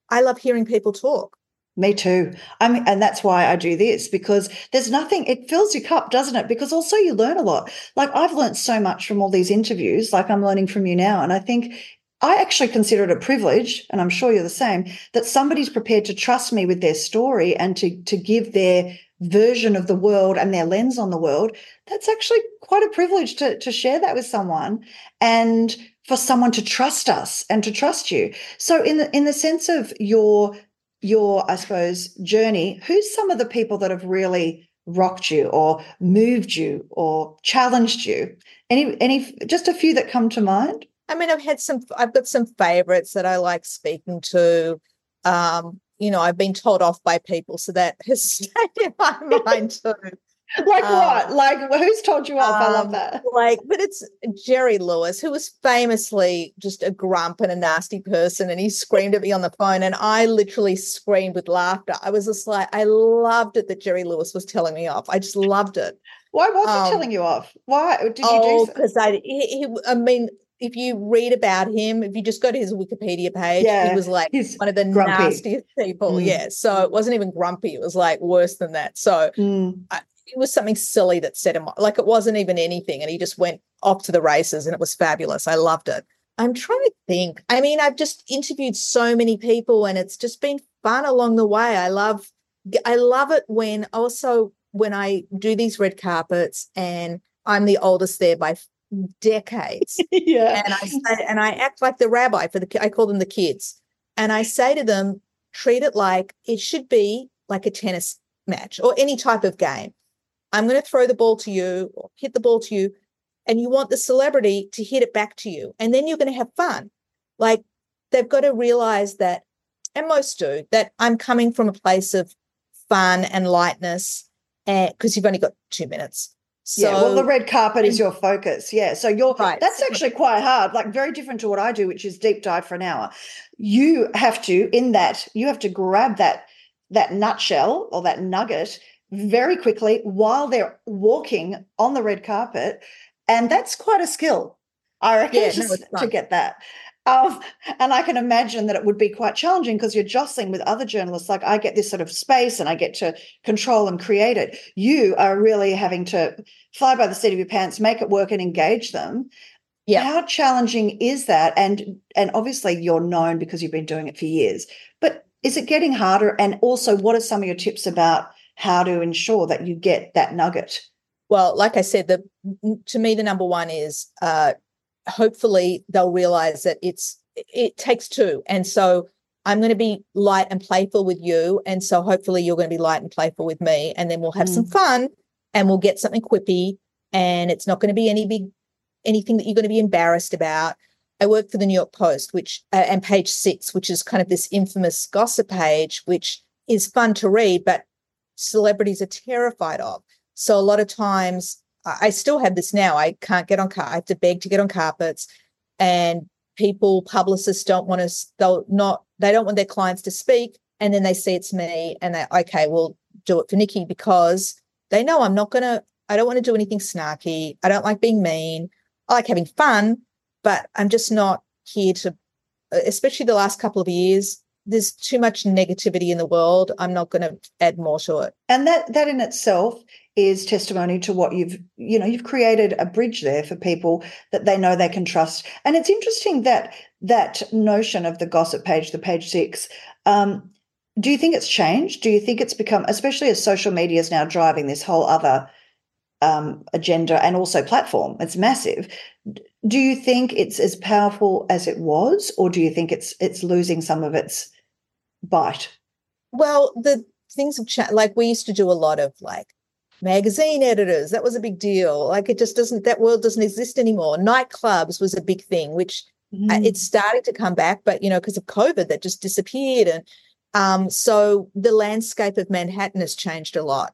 I love hearing people talk. Me too. I mean, and that's why I do this because there's nothing, it fills your cup, doesn't it? Because also you learn a lot. Like I've learned so much from all these interviews, like I'm learning from you now. And I think I actually consider it a privilege, and I'm sure you're the same, that somebody's prepared to trust me with their story and to, to give their version of the world and their lens on the world. That's actually quite a privilege to, to share that with someone. And for someone to trust us and to trust you. So in the in the sense of your your I suppose journey, who's some of the people that have really rocked you or moved you or challenged you? Any any just a few that come to mind? I mean, I've had some I've got some favorites that I like speaking to. Um, you know, I've been told off by people, so that has stayed in my mind too like um, what? Like who's told you off? Um, I love um, that. Like, but it's Jerry Lewis, who was famously just a grump and a nasty person, and he screamed at me on the phone, and I literally screamed with laughter. I was just like, I loved it that Jerry Lewis was telling me off. I just loved it. Why was um, he telling you off? Why did you oh, do? Because I, he, he, I mean, if you read about him, if you just go to his Wikipedia page, yeah, he was like one of the grumpy. nastiest people. Mm. Yeah. So it wasn't even grumpy. It was like worse than that. So mm. I, it was something silly that set him off. like it wasn't even anything and he just went off to the races and it was fabulous. I loved it. I'm trying to think. I mean i've just interviewed so many people and it's just been fun along the way. I love i love it when also when i do these red carpets and i'm the oldest there by decades. Yeah. And i say, and i act like the rabbi for the i call them the kids. And i say to them treat it like it should be like a tennis match or any type of game. I'm going to throw the ball to you or hit the ball to you, and you want the celebrity to hit it back to you. And then you're going to have fun. Like they've got to realize that, and most do, that I'm coming from a place of fun and lightness And because you've only got two minutes. So, yeah, well, the red carpet is your focus. Yeah. So you're right. that's actually quite hard, like very different to what I do, which is deep dive for an hour. You have to, in that, you have to grab that that nutshell or that nugget very quickly while they're walking on the red carpet. And that's quite a skill. I reckon yeah, no, to get that. Um, and I can imagine that it would be quite challenging because you're jostling with other journalists. Like I get this sort of space and I get to control and create it. You are really having to fly by the seat of your pants, make it work and engage them. Yeah. How challenging is that? And and obviously you're known because you've been doing it for years. But is it getting harder? And also, what are some of your tips about how to ensure that you get that nugget? Well, like I said, the to me the number one is uh, hopefully they'll realize that it's it takes two. And so i'm going to be light and playful with you. And so hopefully you're going to be light and playful with me. And then we'll have mm. some fun and we'll get something quippy. And it's not going to be any big anything that you're going to be embarrassed about. I work for the new york post which uh, and page six which is kind of this infamous gossip page which is fun to read but celebrities are terrified of so a lot of times I still have this now. I can't get on car. I have to beg to get on carpets, and people, publicists don't want to. They'll not. They don't want their clients to speak, and then they see it's me, and they okay, we'll do it for Nicki because they know I'm not gonna. I don't want to do anything snarky. I don't like being mean. I like having fun, but I'm just not here to. Especially the last couple of years, there's too much negativity in the world. I'm not going to add more to it. And that that in itself is testimony to what you've you know you've created a bridge there for people that they know they can trust and it's interesting that that notion of the gossip page the page six um, do you think it's changed do you think it's become especially as social media is now driving this whole other um, agenda and also platform it's massive do you think it's as powerful as it was or do you think it's it's losing some of its bite well the things have changed like we used to do a lot of like magazine editors. That was a big deal. Like it just doesn't that world doesn't exist anymore. Nightclubs was a big thing which uh, mm. it's starting to come back but you know because of covid that just disappeared. And um, so the landscape of manhattan has changed a lot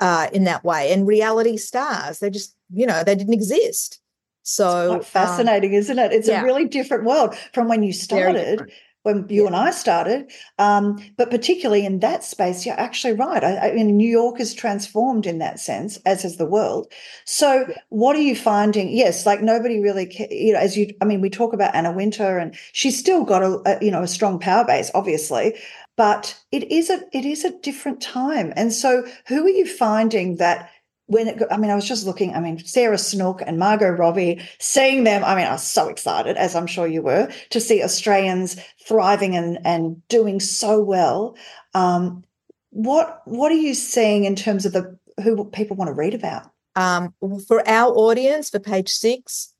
uh, in that way. And reality stars they just you know they didn't exist. So fascinating um, isn't it? It's yeah. a really different world from when you started when you yeah. and I started. Um, but particularly in that space, you're actually right. I, I, mean, New York is transformed in that sense, as is the world. So, what are you finding? Yes, like nobody really, you know, as you, I mean, we talk about Anna Wintour, and she's still got a, a you know a strong power base, obviously. But it is a it is a different time, and so who are you finding that when it, I mean, I was just looking, I mean, Sarah Snook and Margot Robbie, seeing them, I mean, I was so excited, as I'm sure you were, to see Australians thriving and, and doing so well. Um, what what are you seeing in terms of the who people want to read about? Um, for our audience, for page six,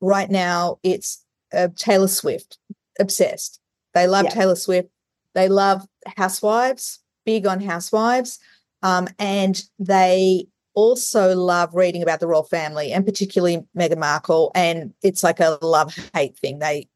right now, it's uh, Taylor Swift, obsessed. They love yeah. Taylor Swift. They love Housewives, big on Housewives. Um, and they also love reading about the royal family and particularly Meghan Markle. And it's like a love hate thing. They,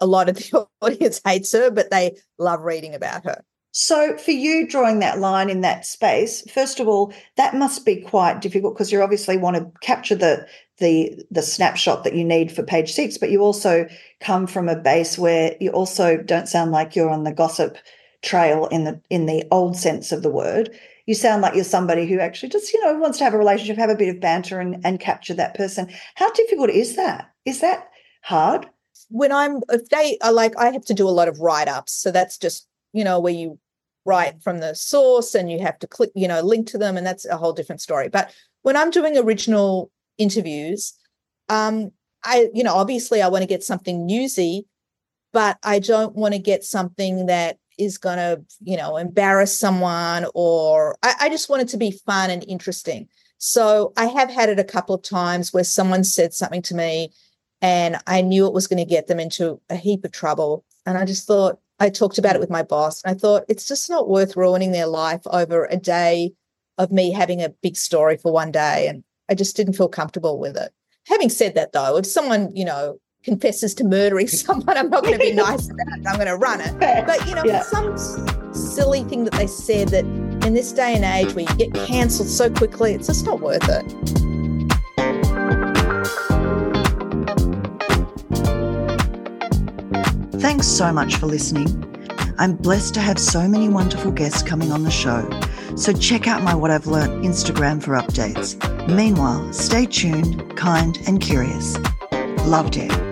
a lot of the audience hates her, but they love reading about her. So, for you drawing that line in that space, first of all, that must be quite difficult because you obviously want to capture the the the snapshot that you need for page six, but you also come from a base where you also don't sound like you're on the gossip trail in the in the old sense of the word you sound like you're somebody who actually just, you know, wants to have a relationship, have a bit of banter and, and capture that person. How difficult is that? Is that hard? When I'm, if they are like, I have to do a lot of write ups. So that's just, you know, where you write from the source and you have to click, you know, link to them. And that's a whole different story. But when I'm doing original interviews, um, I, you know, obviously I want to get something newsy, but I don't want to get something that is going to, you know, embarrass someone or I, I just want it to be fun and interesting. So I have had it a couple of times where someone said something to me and I knew it was going to get them into a heap of trouble. And I just thought, I talked about it with my boss and I thought it's just not worth ruining their life over a day of me having a big story for one day. And I just didn't feel comfortable with it. Having said that, though, if someone, you know, confesses to murdering someone, I'm not going to be nice about it. I'm going to run it. But, you know, yeah. some silly thing that they said that in this day and age where you get cancelled so quickly, it's just not worth it. Thanks so much for listening. I'm blessed to have so many wonderful guests coming on the show, so check out my What I've Learned Instagram for updates. Meanwhile, stay tuned, kind, and curious. Loved it.